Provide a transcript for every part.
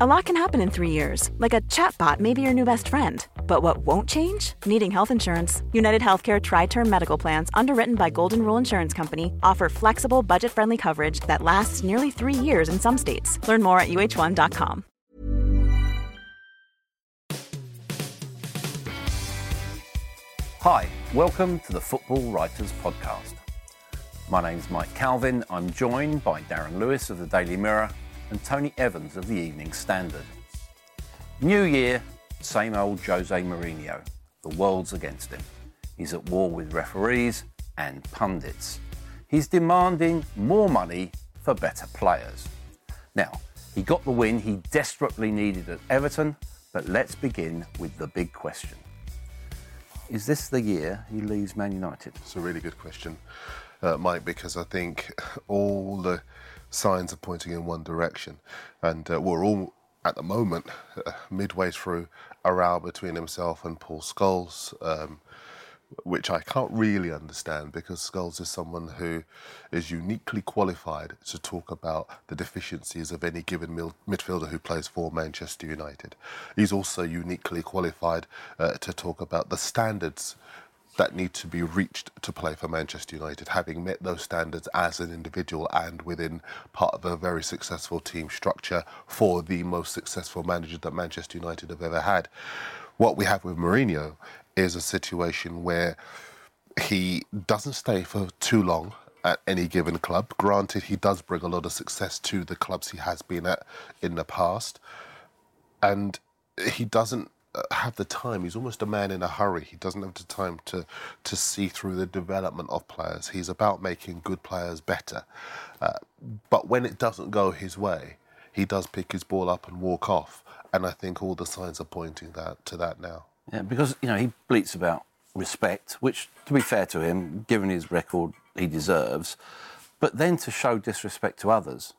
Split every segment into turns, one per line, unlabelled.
A lot can happen in three years, like a chatbot may be your new best friend. But what won't change? Needing health insurance. United Healthcare Tri Term Medical Plans, underwritten by Golden Rule Insurance Company, offer flexible, budget friendly coverage that lasts nearly three years in some states. Learn more at uh1.com.
Hi, welcome to the Football Writers Podcast. My name's Mike Calvin. I'm joined by Darren Lewis of the Daily Mirror and Tony Evans of the Evening Standard. New year, same old Jose Mourinho. The world's against him. He's at war with referees and pundits. He's demanding more money for better players. Now, he got the win he desperately needed at Everton, but let's begin with the big question. Is this the year he leaves Man United?
It's a really good question, uh, Mike, because I think all the signs are pointing in one direction. And uh, we're all, at the moment, uh, midway through a row between himself and Paul Scholes, um, which I can't really understand because Scholes is someone who is uniquely qualified to talk about the deficiencies of any given mil- midfielder who plays for Manchester United. He's also uniquely qualified uh, to talk about the standards that need to be reached to play for Manchester United, having met those standards as an individual and within part of a very successful team structure for the most successful manager that Manchester United have ever had. What we have with Mourinho is a situation where he doesn't stay for too long at any given club. Granted, he does bring a lot of success to the clubs he has been at in the past. And he doesn't have the time. He's almost a man in a hurry. He doesn't have the time to to see through the development of players. He's about making good players better. Uh, but when it doesn't go his way, he does pick his ball up and walk off. And I think all the signs are pointing that to that now.
Yeah, because you know he bleats about respect, which, to be fair to him, given his record, he deserves. But then to show disrespect to others,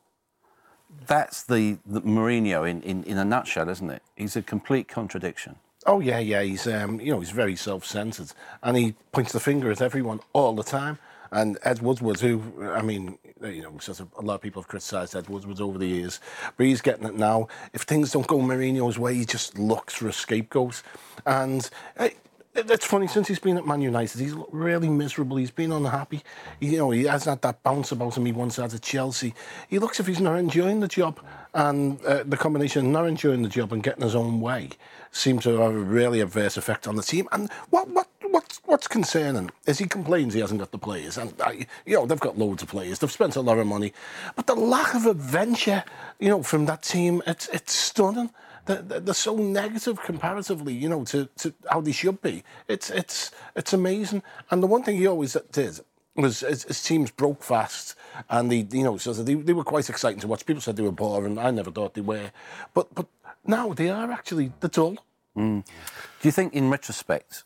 that's the, the Mourinho in, in, in a nutshell, isn't it? He's a complete contradiction.
Oh yeah, yeah. He's um, you know he's very self-centered, and he points the finger at everyone all the time. And Ed Woodward, who I mean, you know, a lot of people have criticised Ed Woodward over the years, but he's getting it now. If things don't go Mourinho's way, he just looks for a scapegoat. And it's funny since he's been at Man United, he's looked really miserable. He's been unhappy. He, you know, he hasn't had that bounce about him he once had at Chelsea. He looks if he's not enjoying the job, and uh, the combination of not enjoying the job and getting his own way seems to have a really adverse effect on the team. And what what what's what's concerning is he complains he hasn't got the players, and uh, you know they've got loads of players. They've spent a lot of money, but the lack of adventure, you know, from that team, it's it's stunning they're, they're so negative comparatively, you know, to, to how they should be. It's it's it's amazing. And the one thing he always did was his, his teams broke fast, and they you know so they, they were quite exciting to watch. People said they were boring. I never thought they were, but but now they are actually the dull.
Mm. Do you think, in retrospect,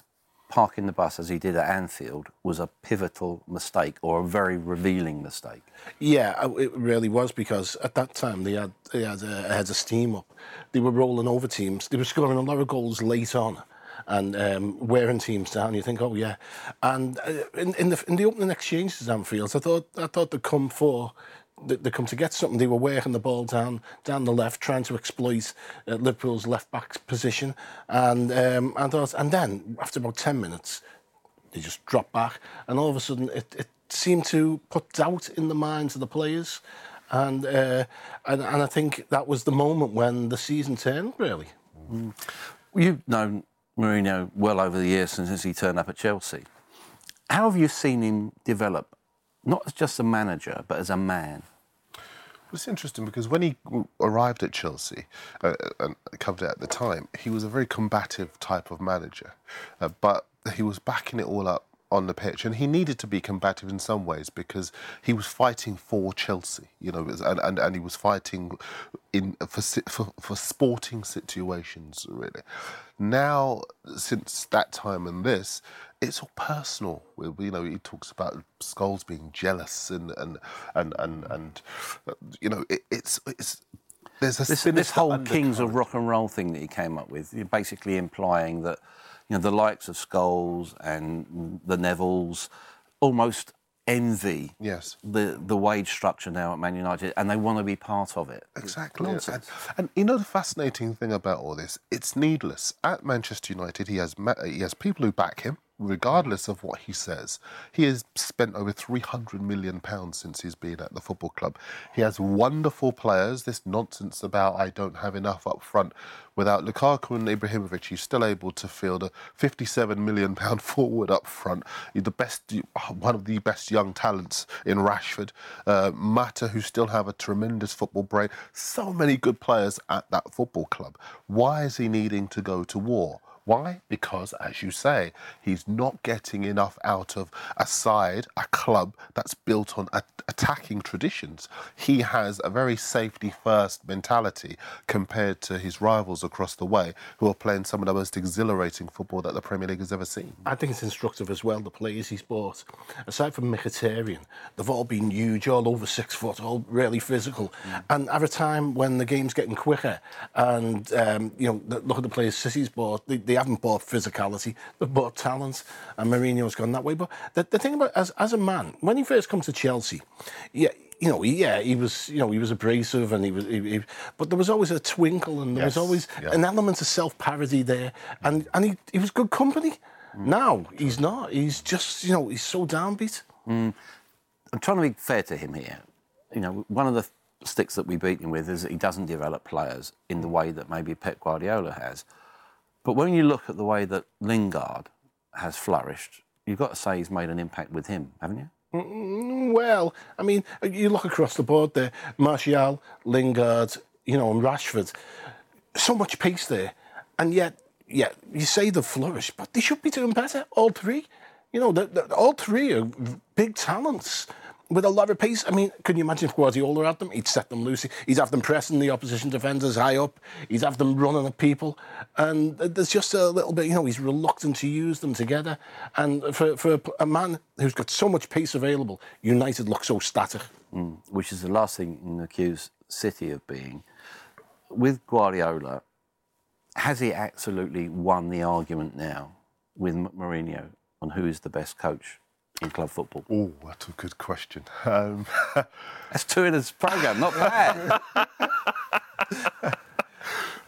parking the bus as he did at Anfield was a pivotal mistake or a very revealing mistake?
Yeah, uh, it really was because at that time they had they had a, a head of steam up. They were rolling over teams. They were scoring a lot of goals late on. And um, wearing teams down, you think, oh yeah. And uh, in, in the in the opening exchanges at Anfield, I thought I thought they'd come for they, come to get something. They were working the ball down down the left, trying to exploit uh, Liverpool's left back position, and um, and, thought, and then after about ten minutes, they just dropped back, and all of a sudden it, it seemed to put doubt in the minds of the players, and uh, and and I think that was the moment when the season turned really.
Mm. You've known Mourinho well over the years since he turned up at Chelsea. How have you seen him develop, not as just as a manager, but as a man?
It's interesting because when he arrived at Chelsea uh, and covered it at the time, he was a very combative type of manager, uh, but he was backing it all up on the pitch, and he needed to be combative in some ways because he was fighting for Chelsea, you know, and, and, and he was fighting in for, for for sporting situations really. Now, since that time and this, it's all personal. You know, he talks about Scholes being jealous and and and and, and you know, it, it's it's there's a
this, this whole Kings of Rock and Roll thing that he came up with, basically implying that you know the likes of Scholes and the Nevilles almost envy
yes.
the the wage structure now at Man United, and they want to be part of it.
Exactly. And, and, you know the fascinating thing about all this, it's needless. At Manchester United, he has he has people who back him regardless of what he says. He has spent over £300 million since he's been at the football club. He has wonderful players. This nonsense about I don't have enough up front. Without Lukaku and Ibrahimovic, he's still able to field a £57 million forward up front. He's the best, one of the best young talents in Rashford. Uh, Mata, who still have a tremendous football brain. So many good players at that football club. Why is he needing to go to war? Why? Because, as you say, he's not getting enough out of a side, a club that's built on a- attacking traditions. He has a very safety first mentality compared to his rivals across the way who are playing some of the most exhilarating football that the Premier League has ever seen.
I think it's instructive as well, the players he's bought. Aside from Mkhitaryan, they've all been huge, all over six foot, all really physical. Mm. And at a time when the game's getting quicker and, um, you know, look at the players City's bought, they, they haven't bought physicality, they've bought talent, and Mourinho's gone that way. But the, the thing about as as a man, when he first comes to Chelsea, yeah, you know, yeah, he was, you know, he was abrasive, and he was, he, he, but there was always a twinkle, and there yes, was always yeah. an element of self-parody there, and and he, he was good company. Mm. Now he's not. He's just, you know, he's so downbeat.
Mm. I'm trying to be fair to him here. You know, one of the sticks that we beat him with is that he doesn't develop players in the way that maybe Pep Guardiola has. But when you look at the way that Lingard has flourished, you've got to say he's made an impact with him, haven't you?
Mm, well, I mean, you look across the board there Martial, Lingard, you know, and Rashford. So much pace there. And yet, yeah, you say they've flourished, but they should be doing better, all three. You know, they're, they're, all three are big talents with a lot of pace. I mean, can you imagine if Guardiola had them? He'd set them loose. He'd have them pressing the opposition defenders high up. He'd have them running at people. And there's just a little bit, you know, he's reluctant to use them together. And for, for a man who's got so much pace available, United look so static.
Mm, which is the last thing you can accuse City of being. With Guardiola, has he absolutely won the argument now with Mourinho on who is the best coach in club football?
Oh, that's a good question. Um,
that's two in his programme, not bad.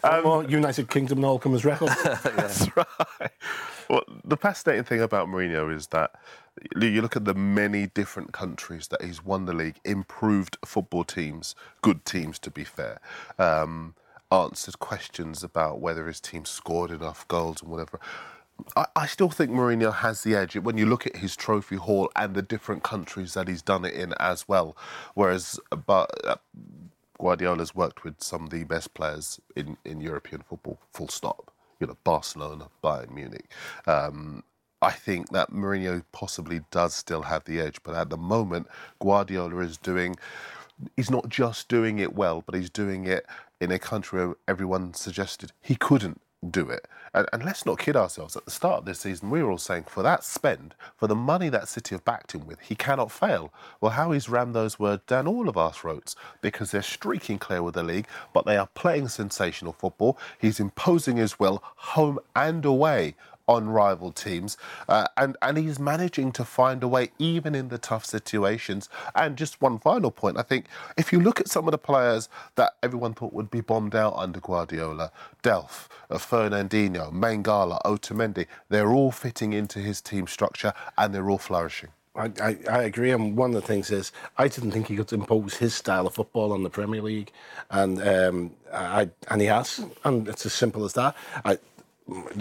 um, more United Kingdom and Comer's record.
That's right. Well, the fascinating thing about Mourinho is that you look at the many different countries that he's won the league, improved football teams, good teams to be fair, um, answered questions about whether his team scored enough goals and whatever. I, I, still think Mourinho has the edge when you look at his trophy haul and the different countries that he's done it in as well. Whereas, but uh, Guardiola's worked with some of the best players in, in European football. Full stop. You know, Barcelona, Bayern Munich. Um, I think that Mourinho possibly does still have the edge, but at the moment, Guardiola is doing. He's not just doing it well, but he's doing it in a country where everyone suggested he couldn't do it. And, and, let's not kid ourselves. At the start of this season, we were all saying for that spend, for the money that City have backed him with, he cannot fail. Well, how he's rammed those words down all of our throats because they're streaking clear with the league, but they are playing sensational football. He's imposing his will home and away on rival teams, uh, and and he's managing to find a way even in the tough situations. And just one final point, I think if you look at some of the players that everyone thought would be bombed out under Guardiola, Delph, uh, Fernandinho, Mangala, Otamendi, they're all fitting into his team structure and they're all flourishing.
I, I, I, agree. And one of the things is, I didn't think he could impose his style of football on the Premier League, and um, I and he has, and it's as simple as that. I,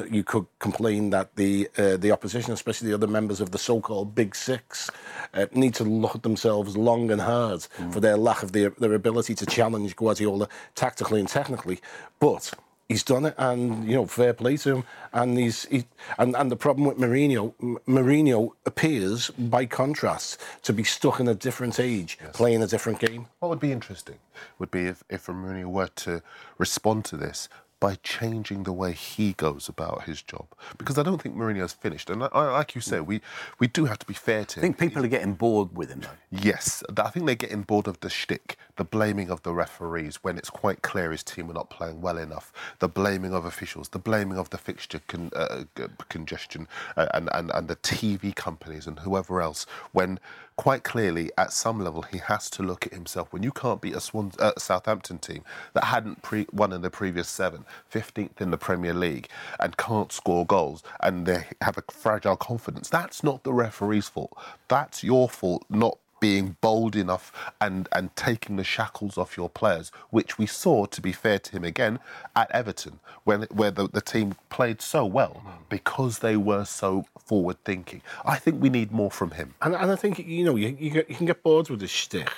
you could complain that the uh, the opposition, especially the other members of the so-called Big Six, uh, need to look at themselves long and hard mm. for their lack of their, their ability to challenge Guardiola tactically and technically. But he's done it, and you know, fair play to him. And he's he, and and the problem with Mourinho, Mourinho appears, by contrast, to be stuck in a different age, playing a different game.
What would be interesting would be if, if Mourinho were to respond to this by changing the way he goes about his job. Because I don't think Mourinho's finished. And I, I, like you said, we, we do have to be fair to him.
I think people are getting bored with him, though.
Yes, I think they're getting bored of the shtick, the blaming of the referees when it's quite clear his team are not playing well enough, the blaming of officials, the blaming of the fixture con, uh, congestion, uh, and, and, and the TV companies and whoever else. When quite clearly, at some level, he has to look at himself. When you can't beat a Swan, uh, Southampton team that hadn't pre- won in the previous seven, 15th in the Premier League, and can't score goals, and they have a fragile confidence, that's not the referee's fault. That's your fault, not being bold enough and, and taking the shackles off your players, which we saw, to be fair to him again, at Everton, when where the, the team played so well because they were so forward thinking. I think we need more from him.
And, and I think you know you, you, get, you can get bored with his shtick,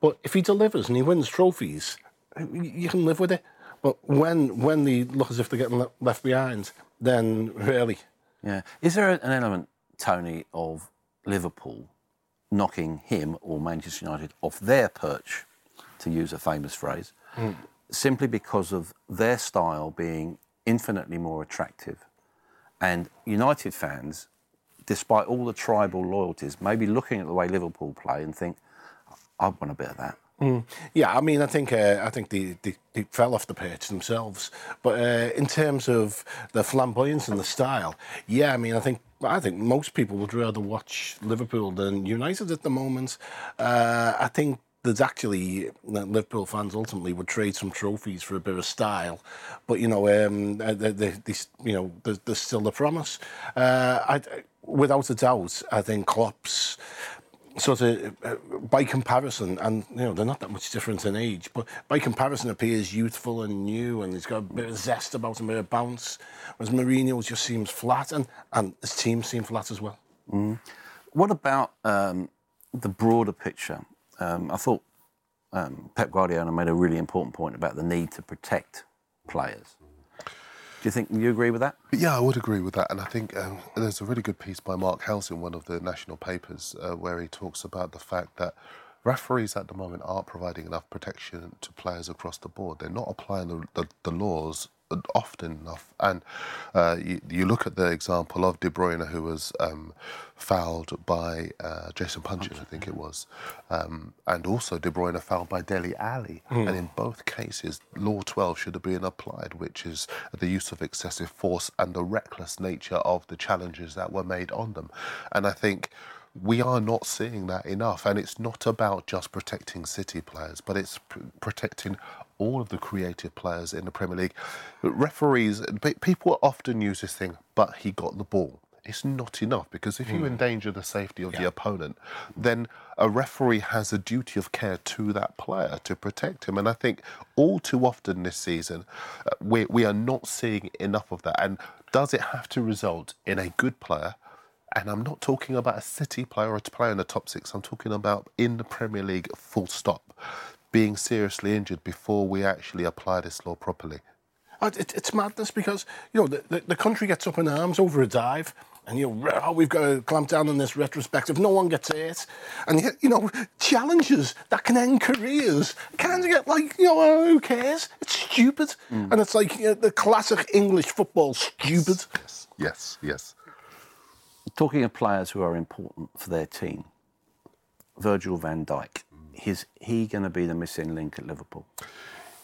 but if he delivers and he wins trophies, you, you can live with it. But when when they look as if they're getting left behind, then really,
Yeah. Is there an element, Tony, of Liverpool knocking him or Manchester United off their perch, to use a famous phrase, simply because of their style being infinitely more attractive? And United fans, despite all the tribal loyalties, maybe looking at the way Liverpool play and think, I want a bit of that.
yeah. I mean, I think uh, I think they, they, they fell off the perch themselves. But uh, in terms of the flamboyance and the style, yeah. I mean, I think I think most people would rather watch Liverpool than United at the moment. Uh, I think there's actually Liverpool fans ultimately would trade some trophies for a bit of style, but you know, um, they, they, they, you know, there's, there's still the promise. Uh, I, without a doubt, I think Klopp's sort of uh, by comparison, and you know they're not that much different in age, but by comparison appears youthful and new, and he's got a bit of zest about him, a bit of bounce. Whereas Mourinho just seems flat, and and his team seem flat as well.
What about um, the broader picture? Um, I thought um, Pep Guardiola made a really important point about the need to protect players. Do you think you agree with that?
Yeah, I would agree with that. And I think um, there's a really good piece by Mark Halsey in one of the national papers uh, where he talks about the fact that referees at the moment aren't providing enough protection to players across the board. They're not applying the, the, the laws often enough. And uh, you, you look at the example of De Bruyne, who was um, fouled by uh, Jason Puncheon, I think it was, um, and also De Bruyne fouled by Dele Alli. And in both cases, Law 12 should have been applied, which is the use of excessive force and the reckless nature of the challenges that were made on them. And I think we are not seeing that enough. And it's not about just protecting City players, but it's pr- protecting all of the creative players in the Premier League. Referees, people often use this thing, but he got the ball. It's not enough because if you endanger the safety of the opponent, then a referee has a duty of care to that player to protect him. And I think all too often this season, uh, we, we are not seeing enough of that. And does it have to result in a good player and I'm not talking about a City player or a player in the top six. I'm talking about in the Premier League, full stop, being seriously injured before we actually apply this law properly.
Oh, It, it's madness because you know the, the, the country gets up in arms over a dive, and you know oh, we've got to clamp down on this retrospective. No one gets hurt, and yet you know challenges that can end careers kind of get like you know who cares? It's stupid, mm. and it's like you know, the classic English football stupid.
Yes, yes, yes.
Talking of players who are important for their team, Virgil van Dijk, is he going to be the missing link at Liverpool?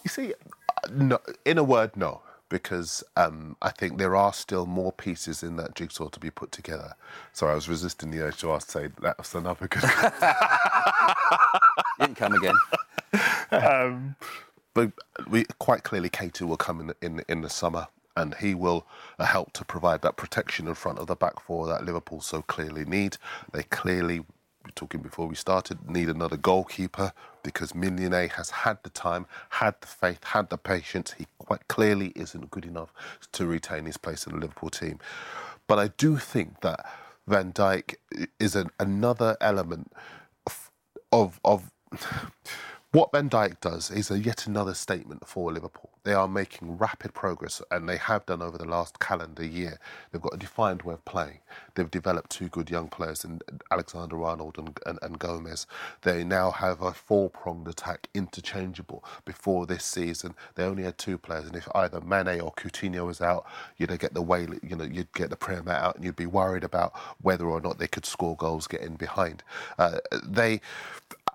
You see, uh, no, in a word, no, because um, I think there are still more pieces in that jigsaw to be put together. Sorry, I was resisting the urge to ask, say that was another good.
You can come again.
um, but we quite clearly Keita will come in the, in, in the summer and he will uh, help to provide that protection in front of the back four that Liverpool so clearly need. They clearly, were talking before we started, need another goalkeeper because Mignolet has had the time, had the faith, had the patience. He quite clearly isn't good enough to retain his place in the Liverpool team. But I do think that Van Dijk is an, another element of of what Van Dijk does is a yet another statement for Liverpool. They are making rapid progress, and they have done over the last calendar year. They've got a defined way of playing. They've developed two good young players in Alexander Arnold and, and, and Gomez. They now have a four pronged attack interchangeable. Before this season, they only had two players, and if either Mane or Coutinho was out, you'd get the way, you know, you'd get the Premier out, and you'd be worried about whether or not they could score goals getting behind. Uh, they,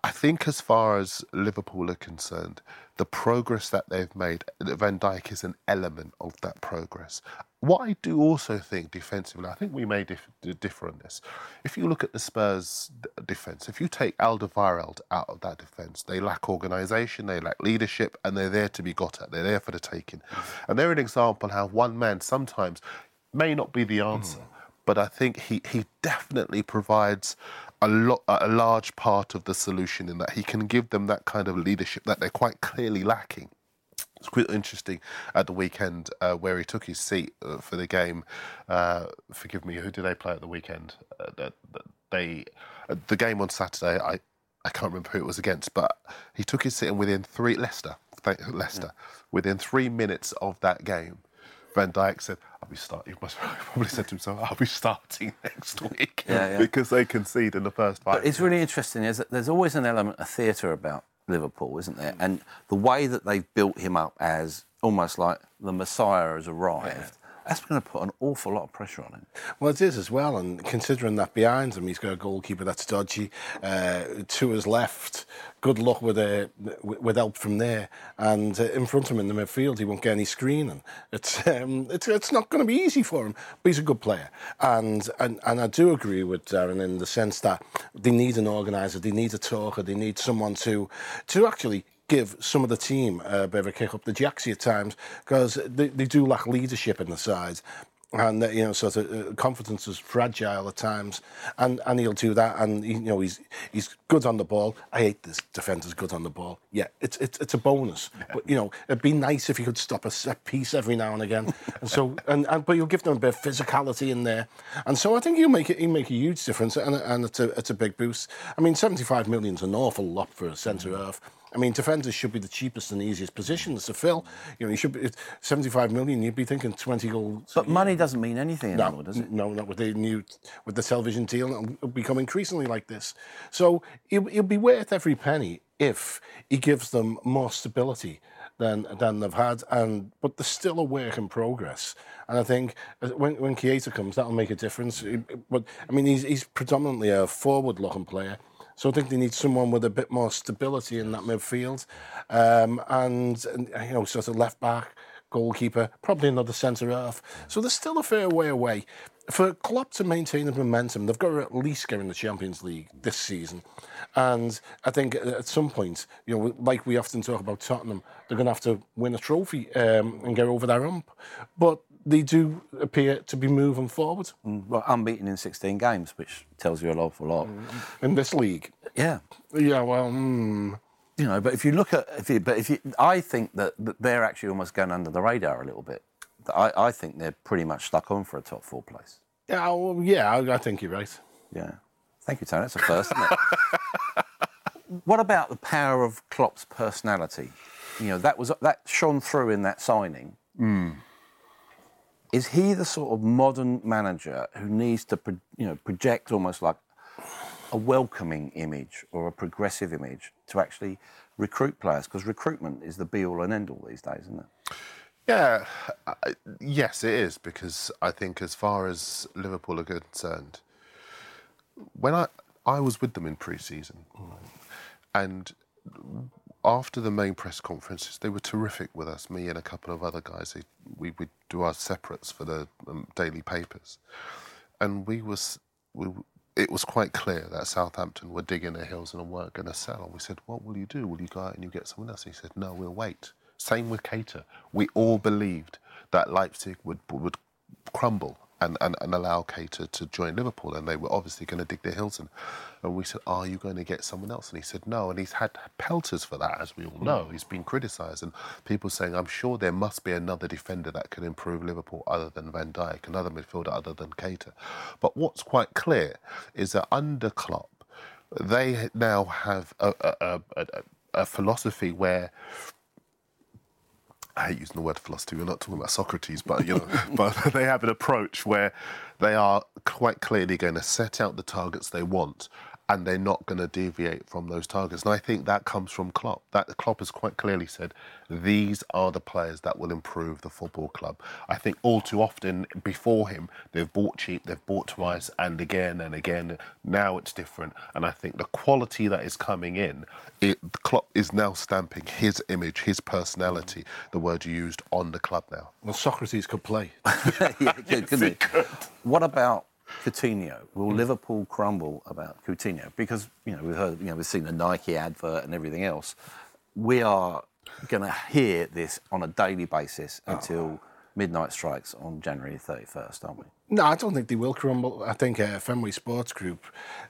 I think, as far as Liverpool are concerned, the progress that they've made, Van Dijk is an element of that progress. What I do also think defensively, I think we may dif- differ on this. If you look at the Spurs defence, if you take Alderweireld out of that defence, they lack organisation, they lack leadership, and they're there to be got at. They're there for the taking. And they're an example how one man sometimes may not be the answer. Mm. But I think he, he definitely provides a lot, a large part of the solution in that he can give them that kind of leadership that they're quite clearly lacking. It's quite interesting at the weekend uh, where he took his seat uh, for the game. Uh, forgive me, who did they play at the weekend? Uh, they, uh, the game on Saturday. I, I can't remember who it was against, but he took his seat and within three Leicester, Leicester, yeah. within three minutes of that game, Van Dijk said, I'll be starting. He must probably said to himself, I'll be starting next week yeah, yeah. because they concede in the first five.
But it's really interesting is that there's always an element of theatre about Liverpool, isn't there? And the way that they've built him up as almost like the Messiah has arrived. Yeah that's going to put an awful lot of pressure on him.
Well, it is as well, and considering that behind him, he's got a goalkeeper that's dodgy. Uh, to his left, good luck with a, with help from there, and uh, in front of him in the midfield, he won't get any screening. It's um, it's it's not going to be easy for him, but he's a good player, and and and I do agree with Darren in the sense that they need an organizer, they need a talker, they need someone to to actually give some of the team a bit of a kick up the jacksy at times because they, they do lack leadership in the side. And uh, you know sort of uh, confidence is fragile at times and and he'll do that and he, you know he's he's good on the ball. I hate this defender's good on the ball. Yeah it's it's, it's a bonus. But you know it'd be nice if he could stop a set piece every now and again. And so and, and but you'll give them a bit of physicality in there. And so i think he'll make it he'll make a huge difference and, and it's a it's a big boost. I mean 75 million is an awful lot for a centre mm. half I mean, defenders should be the cheapest and easiest positions to fill. You know, you should be 75 million. You'd be thinking 20 goals.
But money doesn't mean anything
no,
anymore, does it?
No, not with the new with the television deal. It'll become increasingly like this. So it, it'll be worth every penny if he gives them more stability than than they've had. And but there's still a work in progress. And I think uh, when when Keita comes, that'll make a difference. But I mean, he's he's predominantly a forward-looking player. So I think they need someone with a bit more stability in that midfield, um, and, and you know, sort of left back, goalkeeper, probably another centre half. So there's still a fair way away. For Klopp to maintain the momentum, they've got to at least get in the Champions League this season. And I think at some point, you know, like we often talk about Tottenham, they're going to have to win a trophy um, and get over that hump. But they do appear to be moving forward.
Mm, well, unbeaten in 16 games, which tells you an awful lot.
In this league?
Yeah.
Yeah, well, mm.
You know, but if you look at, if you, but if you, I think that, that they're actually almost going under the radar a little bit. I, I think they're pretty much stuck on for a top four place.
Yeah, well, yeah, I, I think you're right.
Yeah. Thank you, Tony. That's a first, isn't it? what about the power of Klopp's personality? You know, that was that shone through in that signing.
Mm.
Is he the sort of modern manager who needs to, you know, project almost like a welcoming image or a progressive image to actually recruit players? Because recruitment is the be all and end all these days, isn't it?
Yeah, yes, it is because I think as far as Liverpool are concerned, when I I was with them in pre-season, mm. and after the main press conferences, they were terrific with us. Me and a couple of other guys. We would do our separates for the um, daily papers, and we was we. It was quite clear that Southampton were digging their heels and weren't going to sell. And we said, "What will you do? Will you go out and you get someone else?" And he said, "No, we'll wait." Same with Keita. We all believed that Leipzig would would crumble and, and, and allow Keita to join Liverpool. And they were obviously going to dig their heels in. And we said, Are you going to get someone else? And he said, No. And he's had pelters for that, as we all hmm. know. He's been criticised. And people saying, I'm sure there must be another defender that can improve Liverpool other than Van Dijk, another midfielder other than Keita. But what's quite clear is that under Klopp, they now have a, a, a, a philosophy where I hate using the word philosophy. We're not talking about Socrates, but you know, but they have an approach where they are quite clearly going to set out the targets they want, and they're not going to deviate from those targets. And I think that comes from Klopp. That Klopp has quite clearly said these are the players that will improve the football club. I think all too often before him they've bought cheap, they've bought twice and again and again. Now it's different, and I think the quality that is coming in, it, Klopp is now stamping his image, his personality, the word you used, on the club now.
Well, Socrates could play.
yeah, good, couldn't he? What about Coutinho? Will Liverpool crumble about Coutinho? Because you know we've heard, you know, we've seen the Nike advert and everything else. We are going to hear this on a daily basis until midnight strikes on January 31st, aren't we?
No, I don't think they will crumble. I think uh, Fenway Sports Group,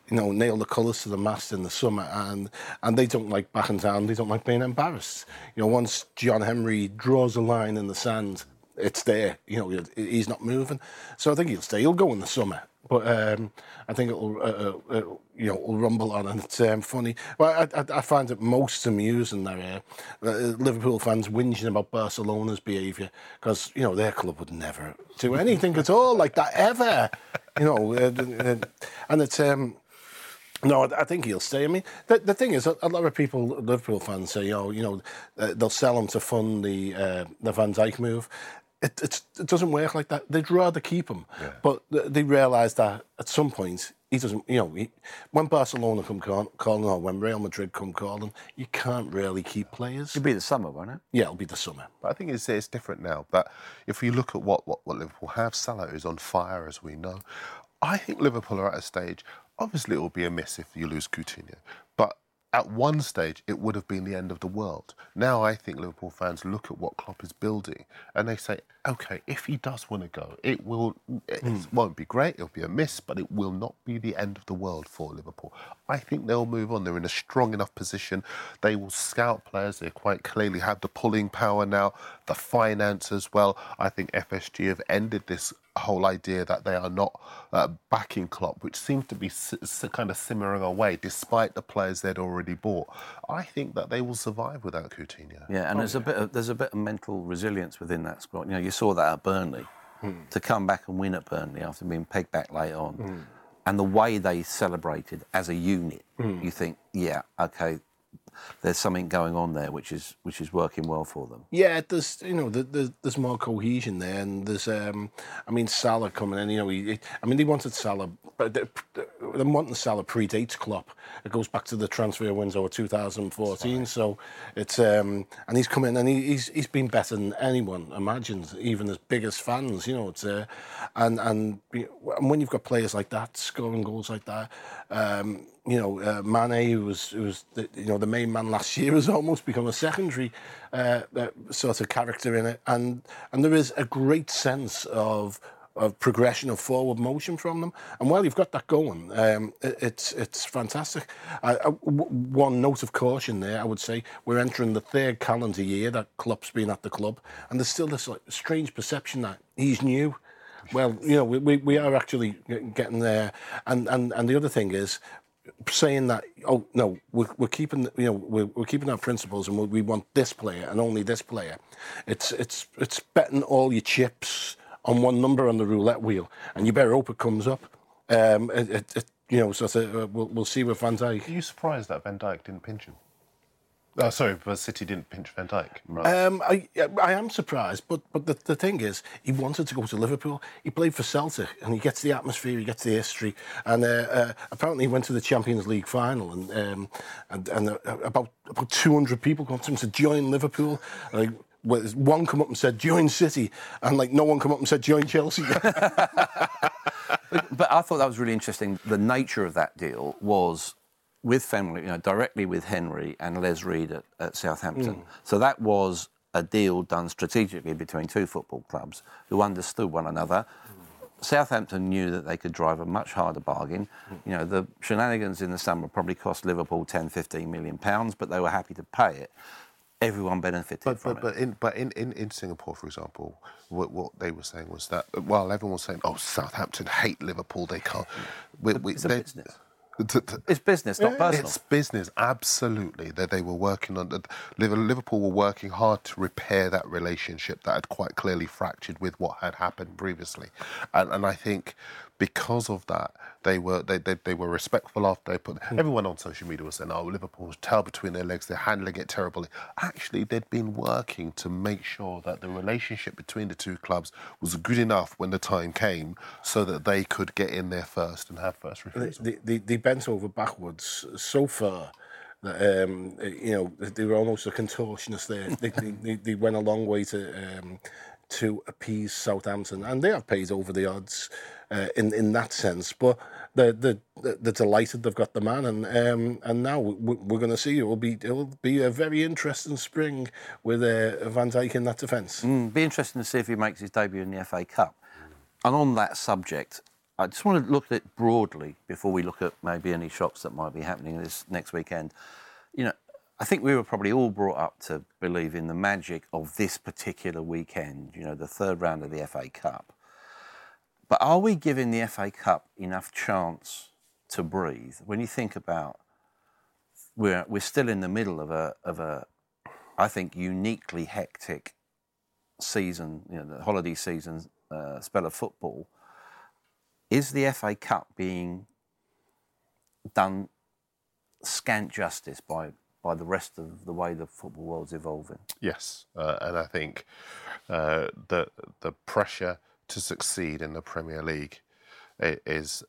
you know, nailed the colours to the mast in the summer, and and they don't like backing down. They don't like being embarrassed. You know, once John Henry draws a line in the sand, it's there. You know, he's not moving. So I think he'll stay. He'll go in the summer, but um, I think it'll, uh, uh, uh, you know, will rumble on, and it's um, funny. Well, I, I, I find it most amusing that uh, uh, Liverpool fans whinging about Barcelona's behaviour because you know their club would never do anything at all like that ever. You know, uh, and it's. Um, no, I think he'll stay. I mean, the, the thing is, a, lot of people, Liverpool fans, say, oh, you know, they'll sell him to fund the uh, the Van Dijk move. It, it's, it doesn't work like that. They'd rather keep him,
Yeah.
but they realise that at some point he doesn't. You know, he, when Barcelona come call, calling or when Real Madrid come calling, you can't really keep players.
It'll be the summer, won't it?
Yeah, it'll be the summer.
But I think it's, it's different now. But if you look at what, what, what Liverpool have, Salah is on fire, as we know. I think Liverpool are at a stage, obviously it will be a miss if you lose Coutinho, but at one stage it would have been the end of the world. Now I think Liverpool fans look at what Klopp is building and they say, okay, if he does want to go, it will it won't be great, it'll be a miss, but it will not be the end of the world for Liverpool. I think they'll move on. They're in a strong enough position. They will scout players. They quite clearly have the pulling power now, the finance as well. I think FSG have ended this whole idea that they are not uh, backing Klopp, which seems to be s- s- kind of simmering away despite the players they'd already bought. I think that they will survive without Coutinho.
Yeah, and there's a bit of, there's a bit of mental resilience within that squad. You know, you saw that at Burnley. Hmm. To come back and win at Burnley after being pegged back late on, hmm. and the way they celebrated as a unit, hmm. you think, yeah, okay, there's something going on there which is which is working well for them.
Yeah, there's you know there- there's, there's more cohesion there, and there's um, I mean Salah coming in. You know, he, I mean they wanted Salah, but the, them wanting Salah predates Klopp. It goes back to the transfer window of 2014. So it's um, and he's come in and he, he's he's been better than anyone imagines, even as biggest fans. You know, it's uh, and and you know, and when you've got players like that scoring goals like that. Um, you know, uh, Mane, who was, who was the, you know, the main man last year, has almost become a secondary uh, uh, sort of character in it. And, and there is a great sense of, of progression of forward motion from them. And while you've got that going, um, it, it's, it's fantastic. I, I- w- one note of caution there, I would say, we're entering the third calendar year that Klopp's been at the club. And there's still this like, strange perception that he's new. Well, you know, we, we, we are actually getting there. And, and, and the other thing is, saying that oh no we're, we're keeping you know we're, we're keeping our principles and we, we want this player and only this player. It's it's it's betting all your chips on one number on the roulette wheel and you better hope it comes up. Um it, it, it you know so uh, we'll, we'll see with Van Dijk
Are you surprised that Van Dijk didn't pinch him? Oh, sorry, but City didn't pinch Van Dijk.
Um, I I am surprised, but but the, the thing is, he wanted to go to Liverpool. He played for Celtic, and he gets the atmosphere, he gets the history, and uh, uh, apparently he went to the Champions League final, and um, and, and uh, about about 200 people come to him to join Liverpool. Like well, one come up and said join City, and like no one come up and said join Chelsea.
But I thought that was really interesting. The nature of that deal was with Fenway, you know, directly with Henry and Les Reed at, at Southampton. Mm. So that was a deal done strategically between two football clubs who understood one another. Mm. Southampton knew that they could drive a much harder bargain. Mm. You know, the shenanigans in the summer probably cost Liverpool 10, 15 million pounds, but they were happy to pay it. Everyone benefited
But
from
but, but in but in, in, in Singapore, for example, what, what they were saying was that while everyone was saying, "Oh, Southampton hate Liverpool, they can't," we, we,
It's a
they-
business.
To- to-
It's business, not personal.
It's business, absolutely. That they were working on. Liverpool were working hard to repair that relationship that had quite clearly fractured with what had happened previously, and and I think because of that they were they they, they were respectful after they put everyone on social media was saying oh Liverpool's tail between their legs they're handling it terribly. Actually, they'd been working to make sure that the relationship between the two clubs was good enough when the time came, so that they could get in there first and have first refusal.
they, they, they bent over backwards so far that um, you know they were almost a contortionist there. they, they, they went a long way to um, to appease Southampton, and they have paid over the odds uh, in in that sense. But they're, they're, they're delighted they've got the man, and um, and now we- we're going to see it will be it will be a very interesting spring with uh, Van Dijk in that defence.
Mm, be interesting to see if he makes his debut in the FA Cup. And on that subject, I just want to look at it broadly before we look at maybe any shocks that might be happening this next weekend. You know, I think we were probably all brought up to believe in the magic of this particular weekend, you know, the third round of the FA Cup. But are we giving the FA Cup enough chance to breathe? When you think about we're we're still in the middle of a of a I think uniquely hectic season, you know, the holiday season uh, spell of football. Is the FA Cup being done scant justice by by the rest of the way the football world's evolving?
Yes, uh, and I think uh, the the pressure to succeed in the Premier League is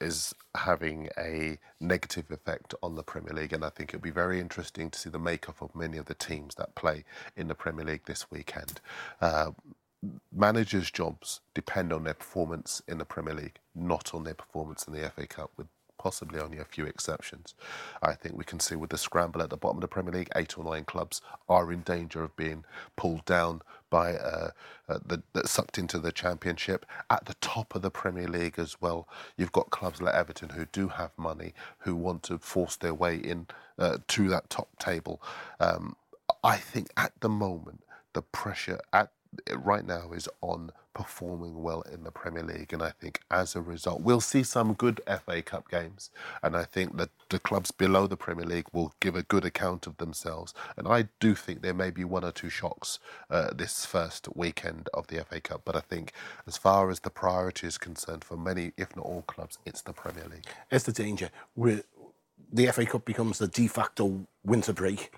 is having a negative effect on the Premier League, and I think it'll be very interesting to see the makeup of many of the teams that play in the Premier League this weekend. Uh, managers' jobs depend on their performance in the Premier League, not on their performance in the FA Cup, with possibly only a few exceptions. I think we can see with the scramble at the bottom of the Premier League, eight or nine clubs are in danger of being pulled down by uh, uh, the, that sucked into the Championship. At the top of the Premier League as well, you've got clubs like Everton who do have money, who want to force their way in uh, to that top table. Um, I think at the moment the pressure at right now is on performing well in the Premier League, and I think as a result, we'll see some good FA Cup games, and I think that the clubs below the Premier League will give a good account of themselves, and I do think there may be one or two shocks uh, this first weekend of the FA Cup, but I think as far as the priority is concerned for many, if not all clubs, it's the Premier League.
It's the danger. Where the FA Cup becomes the de facto winter break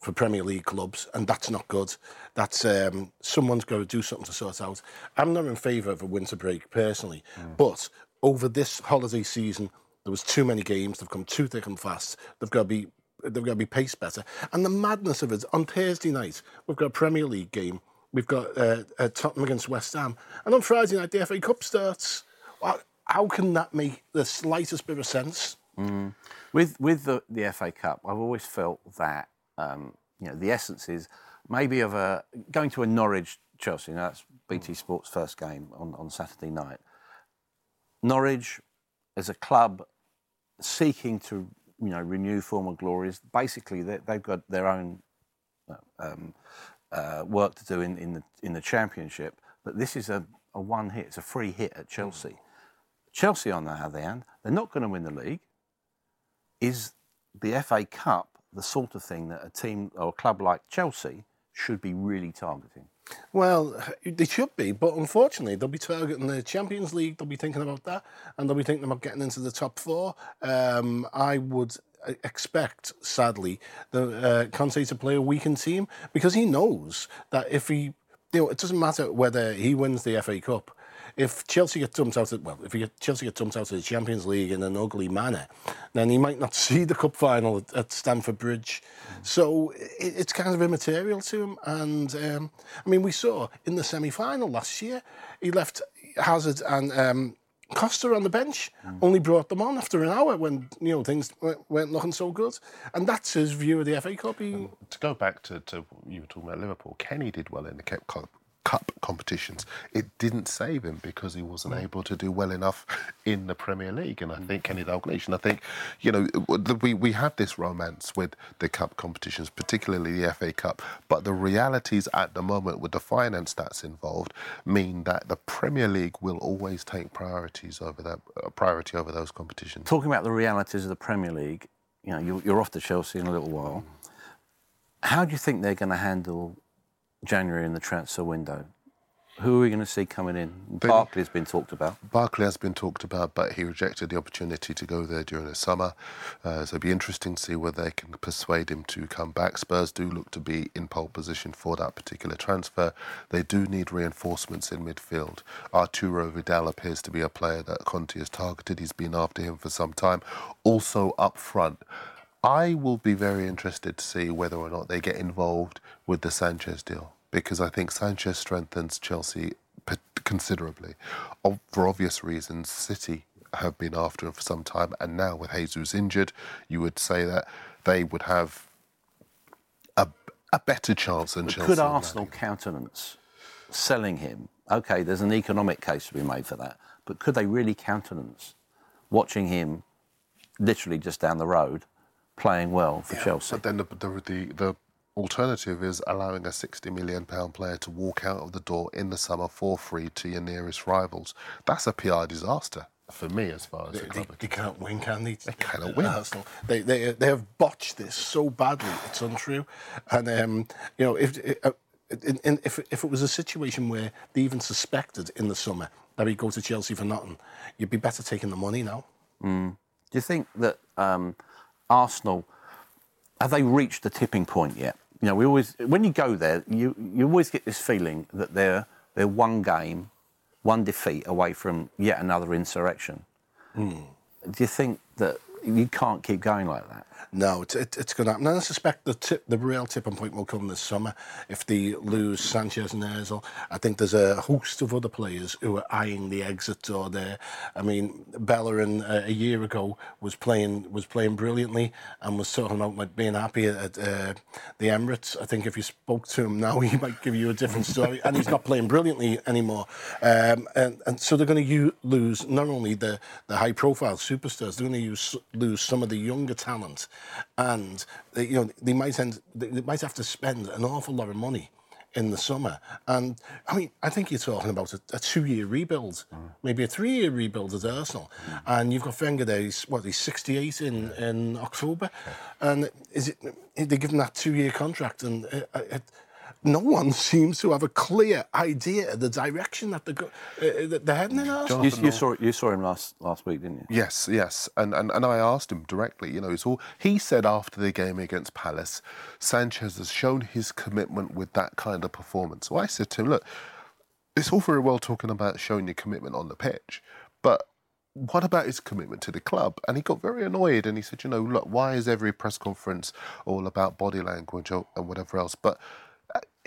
for Premier League clubs, and that's not good. That's um, someone's got to do something to sort out. I'm not in favour of a winter break personally, but over this holiday season, there was too many games. They've come too thick and fast. They've got to be they've got to be paced better. And the madness of it on Thursday night, we've got a Premier League game. We've got uh, uh, Tottenham against West Ham, and on Friday night the FA Cup starts. How- How can that make the slightest bit of sense?
With with the, the FA Cup, I've always felt that um, you know the essence is maybe of a going to a Norwich Chelsea. Now that's BT Sports first game on, on Saturday night. Norwich, as a club, seeking to you know renew former glories. Basically, they, they've got their own um, uh, work to do in, in the in the championship. But this is a, a one hit. It's a free hit at Chelsea. Chelsea, on the other hand, they're not going to win the league. Is the FA Cup the sort of thing that a team or a club like Chelsea should be really targeting?
Well, they should be, but unfortunately, they'll be targeting the Champions League. They'll be thinking about that, and they'll be thinking about getting into the top four. Um, I would expect, sadly, the uh, Conte to play a weakened team because he knows that if he, you know, it doesn't matter whether he wins the FA Cup. If Chelsea get dumped out of well, if he get, Chelsea get dumped out of the Champions League in an ugly manner, then he might not see the cup final at, at Stamford Bridge. So it, it's kind of immaterial to him. And um, I mean, we saw in the semi-final last year, he left Hazard and um, Costa on the bench. Only brought them on after an hour when you know things weren't, weren't looking so good. And that's his view of the FA Cup. He,
to go back to, to you were talking about Liverpool, Kenny did well in the Cup, Cup, competitions. It didn't save him because he wasn't
Mm.
able to do well enough in the Premier League. And I think Kenny Dalglish, and I think, you know, we, we have this romance with the cup competitions, particularly the FA Cup, but the realities at the moment with the finance that's involved mean that the Premier League will always take priorities over that uh, priority over those competitions.
Talking about the realities of the Premier League, you know, you're, you're off to Chelsea in a little while. How do you think they're going to handle January in the transfer window? Who are we going to see coming in? Barkley's been talked about.
Barkley has been talked about, but he rejected the opportunity to go there during the summer. Uh, so it'll be interesting to see whether they can persuade him to come back. Spurs do look to be in pole position for that particular transfer. They do need reinforcements in midfield. Arturo Vidal appears to be a player that Conte has targeted. He's been after him for some time. Also up front. I will be very interested to see whether or not they get involved with the Sanchez deal because I think Sanchez strengthens Chelsea considerably. For obvious reasons, City have been after him for some time, and now with Jesus injured, you would say that they would have a, a better chance than Chelsea.
Could Arsenal countenance selling him? Okay, there's an economic case to be made for that, but could they really countenance watching him literally just down the road playing well for Chelsea?
But then the, the, the, the alternative is allowing a 60 million pound player to walk out of the door in the summer for free to your nearest rivals. That's a PR disaster for me as far as the
They,
club.
they can't win, can they? They
cannot win.
Arsenal. They, they, they have botched this so badly, it's untrue. And, um, you know, if, uh, in, in, if, if it was a situation where they even suspected in the summer that he'd go to Chelsea for nothing, you'd be better taking the money now.
Do you think that um, Arsenal have they reached the tipping point yet? You know, we always when you go there, you you always get this feeling that they're they're one game, one defeat away from yet another insurrection. Hmm. Do you think that you can't keep going like that?
No, it's it, it's going to happen. And I suspect the tip, the real tipping point will come this summer if they lose Sanchez and Özil. I think there's a host of other players who are eyeing the exit door there. I mean, Bellerin uh, a year ago was playing was playing brilliantly and was talking about like, being happy at uh, the Emirates. I think if you spoke to him now, he might give you a different story. and he's not playing brilliantly anymore. Um, and, and so they're going to lose not only the, the high profile superstars, they're going to lose some of the younger talent and they, you know they might end, they might have to spend an awful lot of money in the summer. And I mean, I think you're talking about a, a two-year rebuild, mm. maybe a three-year rebuild at Arsenal. Mm. And you've got Wenger there. He's what? He's 68 in in October, and is it? They give him that two-year contract, and it, it, no one seems to have a clear idea of the direction that they're, go, uh, that they're heading in Arsenal.
You, you saw you saw him last last week, didn't you?
Yes, yes, and, and and I asked him directly. You know, it's all he said after the game against Palace. Sanchez has shown his commitment with that kind of performance. So I said to him, look, it's all very well talking about showing your commitment on the pitch, but what about his commitment to the club? And he got very annoyed and he said, you know, look, why is every press conference all about body language or- and whatever else? But uh,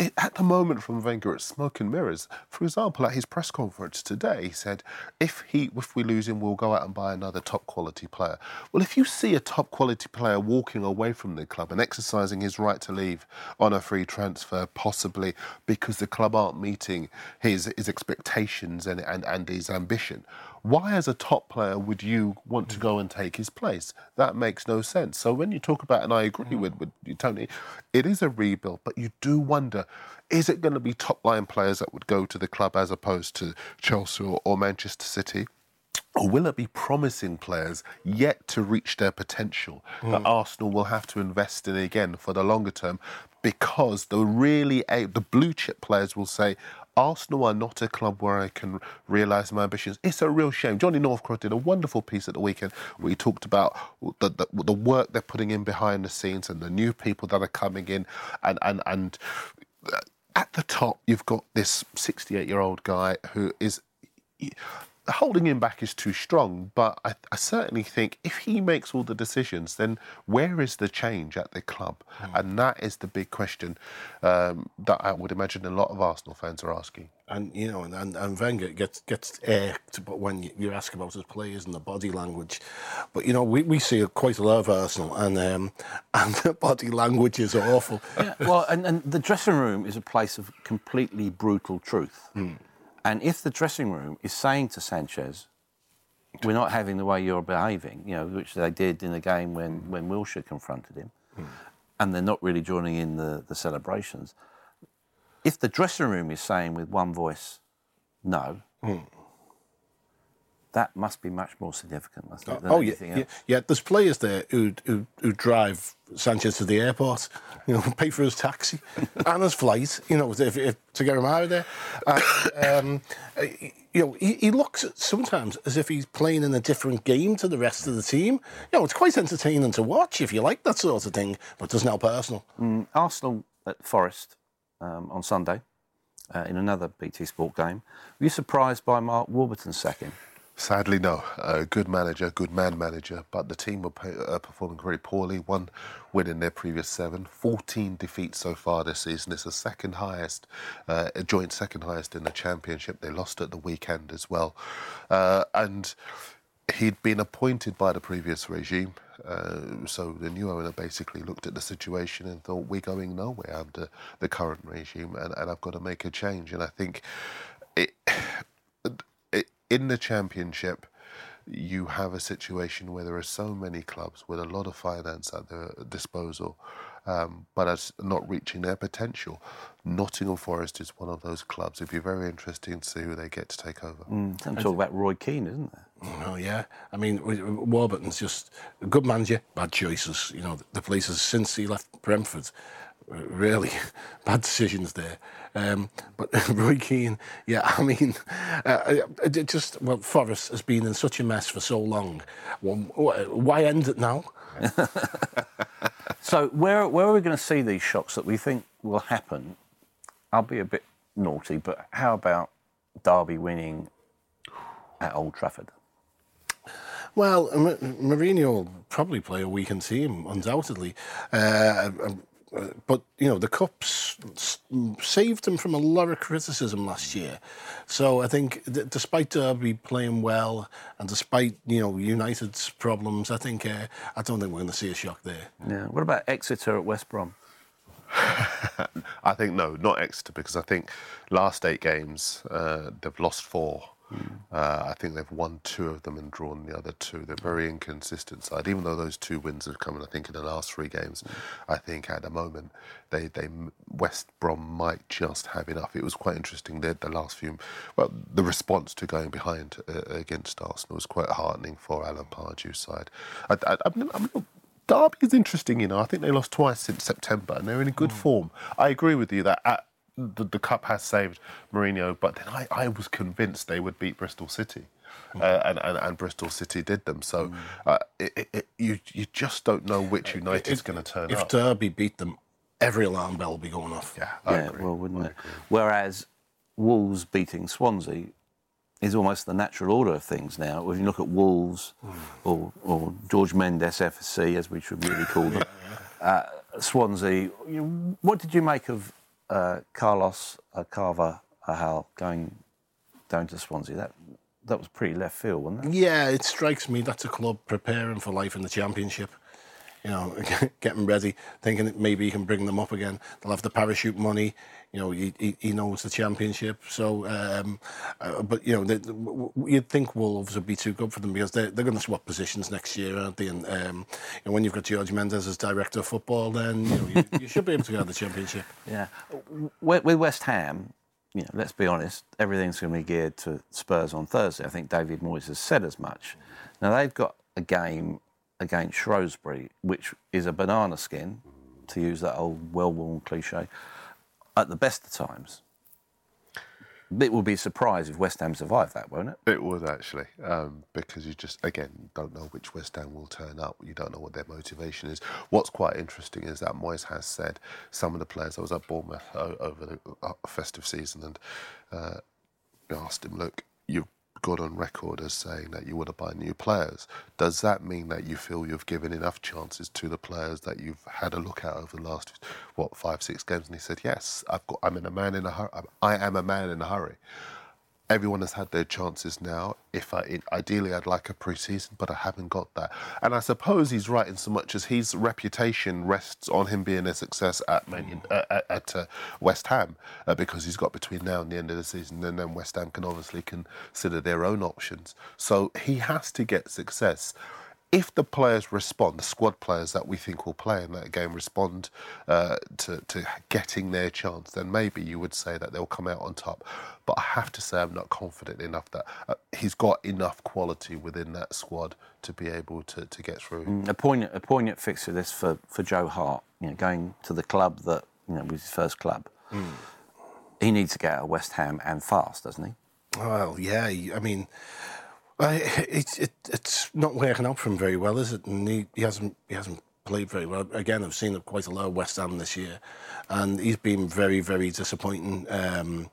it, at the moment from Wenger, it's smoke and mirrors. For example, at his press conference today, he said, if he if we lose him, we'll go out and buy another top quality player. Well, if you see a top quality player walking away from the club and exercising his right to leave on a free transfer, possibly because the club aren't meeting his his expectations and, and, and his ambition, why as a top player would you want to go and take his place? That makes no sense. So when you talk about, and I agree mm. with, with you, Tony, it is a rebuild, but you do wonder, is it going to be top line players that would go to the club as opposed to Chelsea or, or Manchester City? Or will it be promising players yet to reach their potential that mm. Arsenal will have to invest in again for the longer term? Because the really the blue chip players will say, Arsenal are not a club where I can realise my ambitions. It's a real shame. Johnny Northcroft did a wonderful piece at the weekend where he talked about the, the, the work they're putting in behind the scenes and the new people that are coming in, and and and uh, at the top you've got this 68 year old guy who is holding him back is too strong, but I, I, certainly think if he makes all the decisions, then where is the change at the club? And that is the big question um, that I would imagine a lot of Arsenal fans are asking.
And you know, and, and, and Wenger gets gets irked, but when you, you ask about his players and the body language, but you know, we, we see quite a lot of Arsenal, and um, and the body language is awful.
Yeah, well, and, and the dressing room is a place of completely brutal truth. And if the dressing room is saying to Sanchez, we're not having the way you're behaving, you know, which they did in the game when, when Wilshere confronted him, and they're not really joining in the, the celebrations. If the dressing room is saying with one voice, no, that must be much more significant must it, than
Oh yeah, yeah, yeah. There's players there who, who who drive Sanchez to the airport, you know, pay for his taxi and his flight, you know, if, if, to get him out of there. And, um, uh, you know, he, he looks sometimes as if he's playing in a different game to the rest of the team. You know, it's quite entertaining to watch if you like that sort of thing, but it doesn't help Arsenal.
Arsenal at Forest um, on Sunday uh, in another BT Sport game. Were you surprised by Mark Warburton's sacking?
Sadly, no. Good manager, good man manager, but the team were pa- uh, performing very poorly. One win in their previous seven, 14 defeats so far this season. It's the second highest, uh, joint second highest in the championship. They lost at the weekend as well. Uh, and he'd been appointed by the previous regime. Uh, so the new owner basically looked at the situation and thought, we're going nowhere under the current regime, and, and I've got to make a change. And I think it, in the championship, you have a situation where there are so many clubs with a lot of finance at their disposal, um, but as not reaching their potential. Nottingham Forest is one of those clubs. It'd be very interesting to see who they get to take over.
I'm talking about Roy Keane, isn't there?
Oh yeah, I mean Warburton's just a good manager, bad choices. You know the places since he left Brentford, really bad decisions there. Um, but Roy Keane, yeah, I mean, uh, it it just well, Forest has been in such a mess for so long. Well, why end it now?
So where where are we going to see these shocks that we think will happen? I'll be a bit naughty, but how about Derby winning at Old Trafford?
Well, M- Mourinho will probably play a weakened team, undoubtedly. Uh, um, uh, but, you know, the Cups saved him from a lot of criticism last year. So I think, d- despite Derby playing well and despite, you know, United's problems, I think, uh, I don't think we're going to see a shock there.
Yeah. What about Exeter at West Brom?
I think no, not Exeter, because I think last eight games uh, they've lost four. Uh, I think they've won two of them and drawn the other two. They're very inconsistent side. Even though those two wins have come, in, I think, in the last three games, I think at the moment they, they West Brom might just have enough. It was quite interesting. The, the last few, well, the response to going behind uh, against Arsenal was quite heartening for Alan Pardew's side. I, I, I'm, I'm not Derby is interesting, you know. I think they lost twice since September, and they're in a good form. I agree with you that at, the, the cup has saved Mourinho, but then I, I was convinced they would beat Bristol City, uh, and, and and Bristol City did them. So uh, it, it, it, you you just don't know which United's going to turn
If
up.
If Derby beat them, every alarm bell will be going off.
yeah, I
yeah,
agree.
well, wouldn't it? Whereas Wolves beating Swansea is almost the natural order of things now. If you look at Wolves or, or George Mendes FSC, as we should really call them, uh, Swansea. You, what did you make of uh, Carlos uh, Carver Ahal going down to Swansea? That that was pretty left field, wasn't it?
Yeah, it strikes me that's a club preparing for life in the championship. You know, getting ready, thinking that maybe he can bring them up again. They'll have the parachute money. You know, he, he, he knows the championship. So, um, uh, but you know, they, you'd think Wolves would be too good for them because they're, they're going to swap positions next year, aren't they? And um, you know, when you've got George Mendes as director of football, then you, know, you, you should be able to get the championship.
Yeah. With West Ham, you know, let's be honest, everything's going to be geared to Spurs on Thursday. I think David Moyes has said as much. Now they've got a game against Shrewsbury, which is a banana skin, to use that old well-worn cliche, at the best of times. It will be a surprise if West Ham survive that, won't it?
It would actually, um, because you just again don't know which West Ham will turn up. You don't know what their motivation is. What's quite interesting is that Moyes has said some of the players. I was at Bournemouth over the uh, festive season and uh, asked him, "Look, you've gone on record as saying that you want to buy new players. Does that mean that you feel you've given enough chances to the players that you've had a look at over the last what five six games? And he said, yes, I've got. I'm in a man in a hurry. I am a man in a hurry everyone has had their chances now. If I ideally, I'd like a pre-season, but I haven't got that. And I suppose he's right in so much as his reputation rests on him being a success at Man, uh, at uh, West Ham uh, because he's got between now and the end of the season, and then West Ham can obviously consider their own options. So he has to get success if the players respond, the squad players that we think will play in that game respond uh, to, to getting their chance, then maybe you would say that they'll come out on top. But I have to say, I'm not confident enough that uh, he's got enough quality within that squad to be able to, to get through.
Mm, a poignant, a poignant fixture this for, for Joe Hart, you know, going to the club that you know was his first club. Mm. He needs to get out of West Ham and fast, doesn't he?
Well, yeah. I mean, it's it, it's not working out for him very well, is it? And he, he hasn't he hasn't played very well. Again, I've seen quite a lot of West Ham this year, and he's been very very disappointing. Um,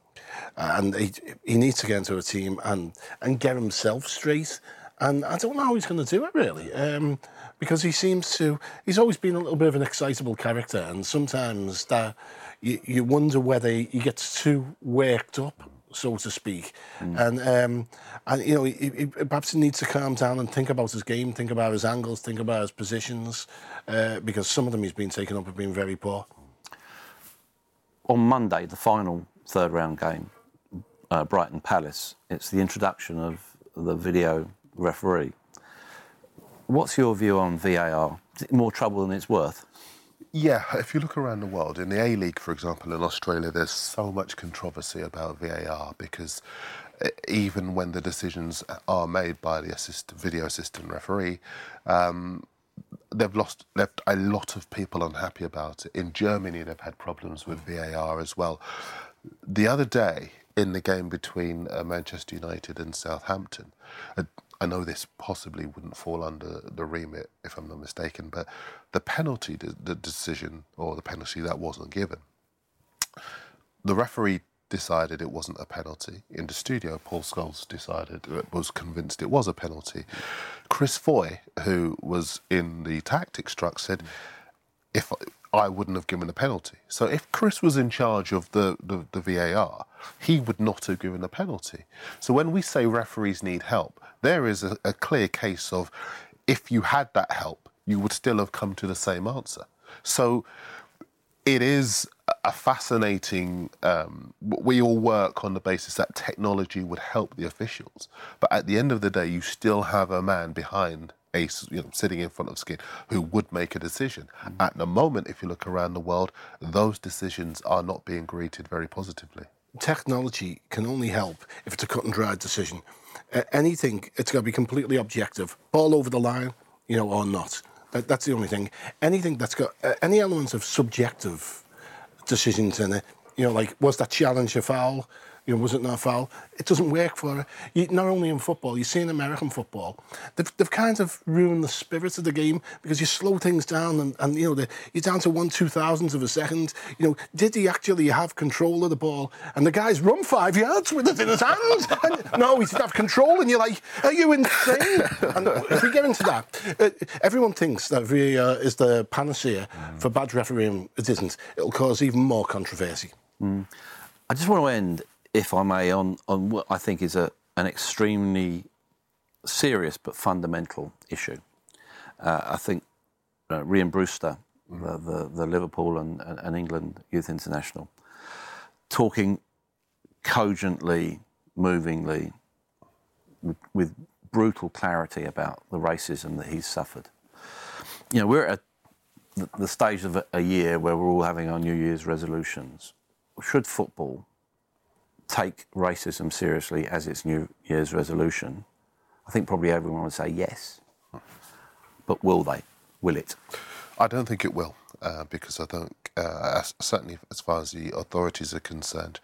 and he, he needs to get into a team and and get himself straight. And I don't know how he's going to do it really, um, because he seems to. He's always been a little bit of an excitable character, and sometimes that you, you wonder whether he gets too worked up so to speak. Mm. And um, and you know, he, he, perhaps he needs to calm down and think about his game, think about his angles, think about his positions, uh, because some of them he's been taken up have been very poor.
On Monday, the final third round game, uh, Brighton Palace. It's the introduction of the video referee. What's your view on VAR? Is it more trouble than it's worth?
Yeah, if you look around the world, in the A League, for example, in Australia, there's so much controversy about VAR because eh, even when the decisions are made by the assist, video assistant referee, um, they've lost left a lot of people unhappy about it. In Germany, they've had problems with VAR as well. The other day, in the game between uh, Manchester United and Southampton, I know this possibly wouldn't fall under the remit, if I'm not mistaken, but the penalty, the decision, or the penalty that wasn't given, the referee decided it wasn't a penalty. In the studio, Paul Scholes decided, uh, was convinced it was a penalty. Chris Foy, who was in the tactics truck, said, if I wouldn't have given a penalty. So if Chris was in charge of the, the, the, VAR, he would not have given a penalty. So when we say referees need help, there is a, a clear case of if you had that help, you would still have come to the same answer. So it is a fascinating. Um, we all work on the basis that technology would help the officials, but at the end of the day, you still have a man behind a you know, sitting in front of skin who would make a decision. Mm-hmm. At the moment, if you look around the world, those decisions are not being greeted very positively.
Technology can only help if it's a cut and dried decision. Anything, it's got to be completely objective, ball over the line, you know, or not. That, that's the only thing. Anything that's got uh, any elements of subjective decisions in it, you know, like was that challenge a foul? You know, was it not foul? It doesn't work for her. You, not only in football, you see in American football, they've, they've kind of ruined the spirit of the game because you slow things down and, and you know, the, you're down to one two thousandths of a second. You know, did he actually have control of the ball? And the guy's run five yards with it in his hands. and, no, he didn't have control. And you're like, are you insane? and if we get into that, uh, everyone thinks that VAR is the panacea mm. for bad refereeing. It isn't. It'll cause even more controversy.
Mm. I just want to end if I may, on, on what I think is a, an extremely serious but fundamental issue. Uh, I think uh, Rhian Brewster, mm. the, the, the, Liverpool and, and, England Youth International, talking cogently, movingly, with, with, brutal clarity about the racism that he's suffered. You know, we're at the, the stage of a, a year where we're all having our New Year's resolutions. Should football take racism seriously as its New Year's resolution, I think probably everyone would say yes. But will they? Will it?
I don't think it will, uh, because I think, uh, certainly as far as the authorities are concerned,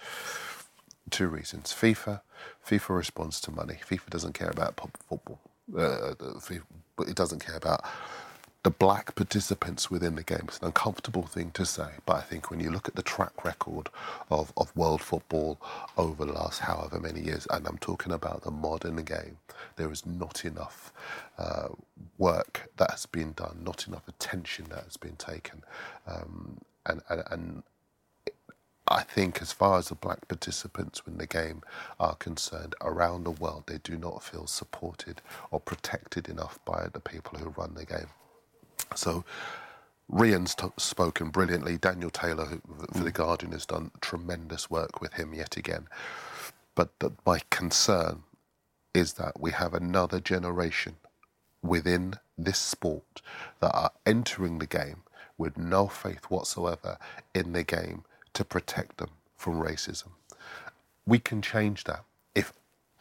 two reasons. FIFA, FIFA responds to money. FIFA doesn't care about football, uh, FIFA, but it doesn't care about the black participants within the game. It's an uncomfortable thing to say, but I think when you look at the track record of, of world football over the last however many years, and I'm talking about the modern game, there is not enough uh, work that has been done, not enough attention that has been taken. Um, and, and, and I think, as far as the black participants in the game are concerned, around the world, they do not feel supported or protected enough by the people who run the game. So, Rhian's t- spoken brilliantly. Daniel Taylor, who, for The mm. Guardian, has done tremendous work with him yet again. But the, my concern is that we have another generation within this sport that are entering the game with no faith whatsoever in the game to protect them from racism. We can change that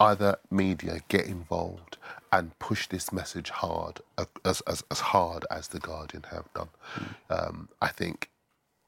if either media get involved and push this message hard, as, as, as hard as The Guardian have done. Mm. Um, I think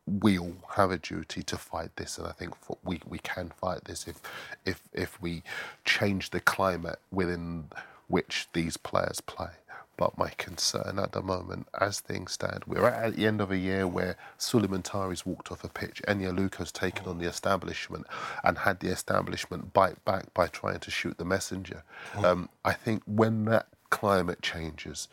we all have a duty to fight this, and I think we, we can fight this if, if, if we change the climate within which these players play. But my concern at the moment, as things stand, we're at the end of a year where Sulley Muntari's walked off a pitch, Eni Aluko's taken on the establishment and had the establishment bite back by trying to shoot the messenger. Mm. Um, I think when that climate changes,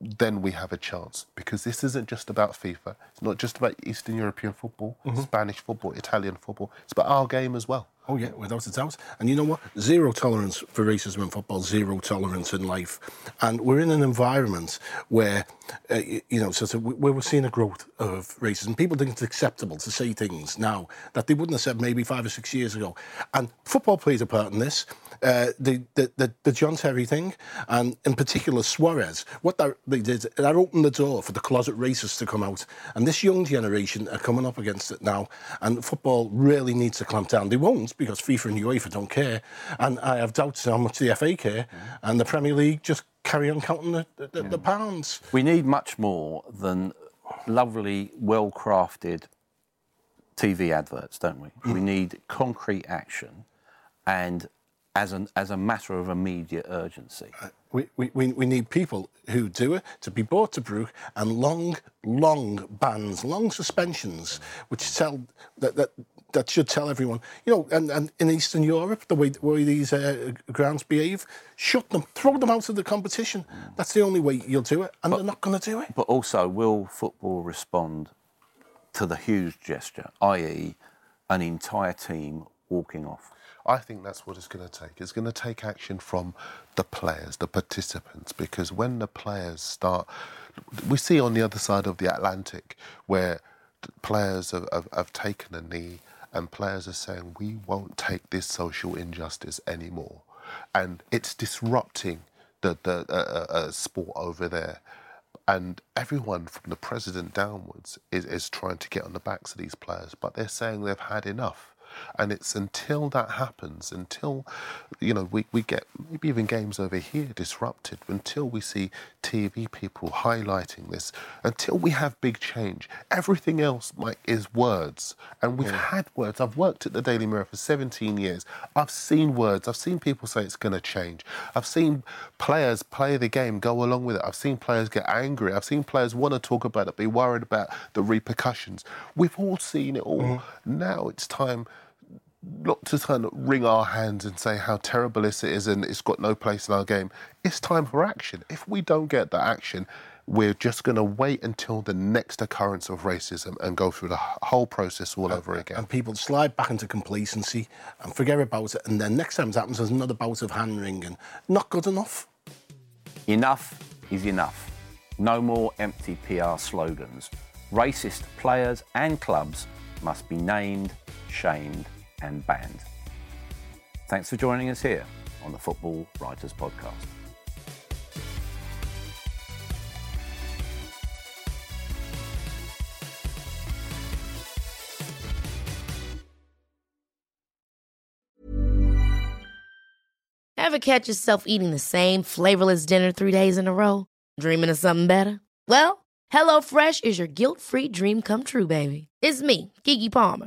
then we have a chance because this isn't just about FIFA. It's not just about Eastern European football, mm-hmm. Spanish football, Italian football. It's about our game as well.
Oh yeah, without a doubt. And you know what? Zero tolerance for racism in football. Zero tolerance in life. And we're in an environment where, uh, you know, sort of where we're seeing a growth of racism. People think it's acceptable to say things now that they wouldn't have said maybe five or six years ago. And football plays a part in this. Uh, the, the, the the John Terry thing, and in particular Suarez. What that, they did, that opened the door for the closet racists to come out. And this young generation are coming up against it now. And football really needs to clamp down. They won't because FIFA and UEFA don't care, and I have doubts how much the FA care, mm. and the Premier League just carry on counting the, the, the pounds.
We need much more than lovely, well crafted TV adverts, don't we? Mm. We need concrete action and as, an, as a matter of immediate urgency. Uh,
we, we, we need people who do it to be brought to book and long, long bans, long suspensions, which tell that, that that should tell everyone, you know, and, and in Eastern Europe, the way, the way these uh, grounds behave, shut them, throw them out of the competition. Mm. That's the only way you'll do it, and but, they're not going to do it.
But also, will football respond to the huge gesture, i.e., an entire team walking off?
I think that's what it's going to take. It's going to take action from the players, the participants, because when the players start, we see on the other side of the Atlantic where players have, have, have taken a knee and players are saying we won't take this social injustice anymore, and it's disrupting the the uh, uh, uh, sport over there. And everyone from the president downwards is, is trying to get on the backs of these players, but they're saying they've had enough. And it's until that happens, until you know we, we get maybe even games over here disrupted, until we see TV people highlighting this, until we have big change. Everything else, Mike, is words, and we've yeah. had words. I've worked at the Daily Mirror for 17 years. I've seen words. I've seen people say it's going to change. I've seen players play the game, go along with it. I've seen players get angry. I've seen players want to talk about it, be worried about the repercussions. We've all seen it all. Mm-hmm. Now it's time not to kind of wring our hands and say how terrible this is and it's got no place in our game. It's time for action. If we don't get that action, we're just going to wait until the next occurrence of racism and go through the whole process all over again.
And people slide back into complacency and forget about it. And then next time it happens, there's another bout of hand wringing. Not good enough.
Enough is enough. No more empty PR slogans. Racist players and clubs must be named, shamed, and banned. Thanks for joining us here on the Football Writers Podcast.
Ever catch yourself eating the same flavorless dinner three days in a row? Dreaming of something better? Well, HelloFresh is your guilt free dream come true, baby. It's me, Keke Palmer.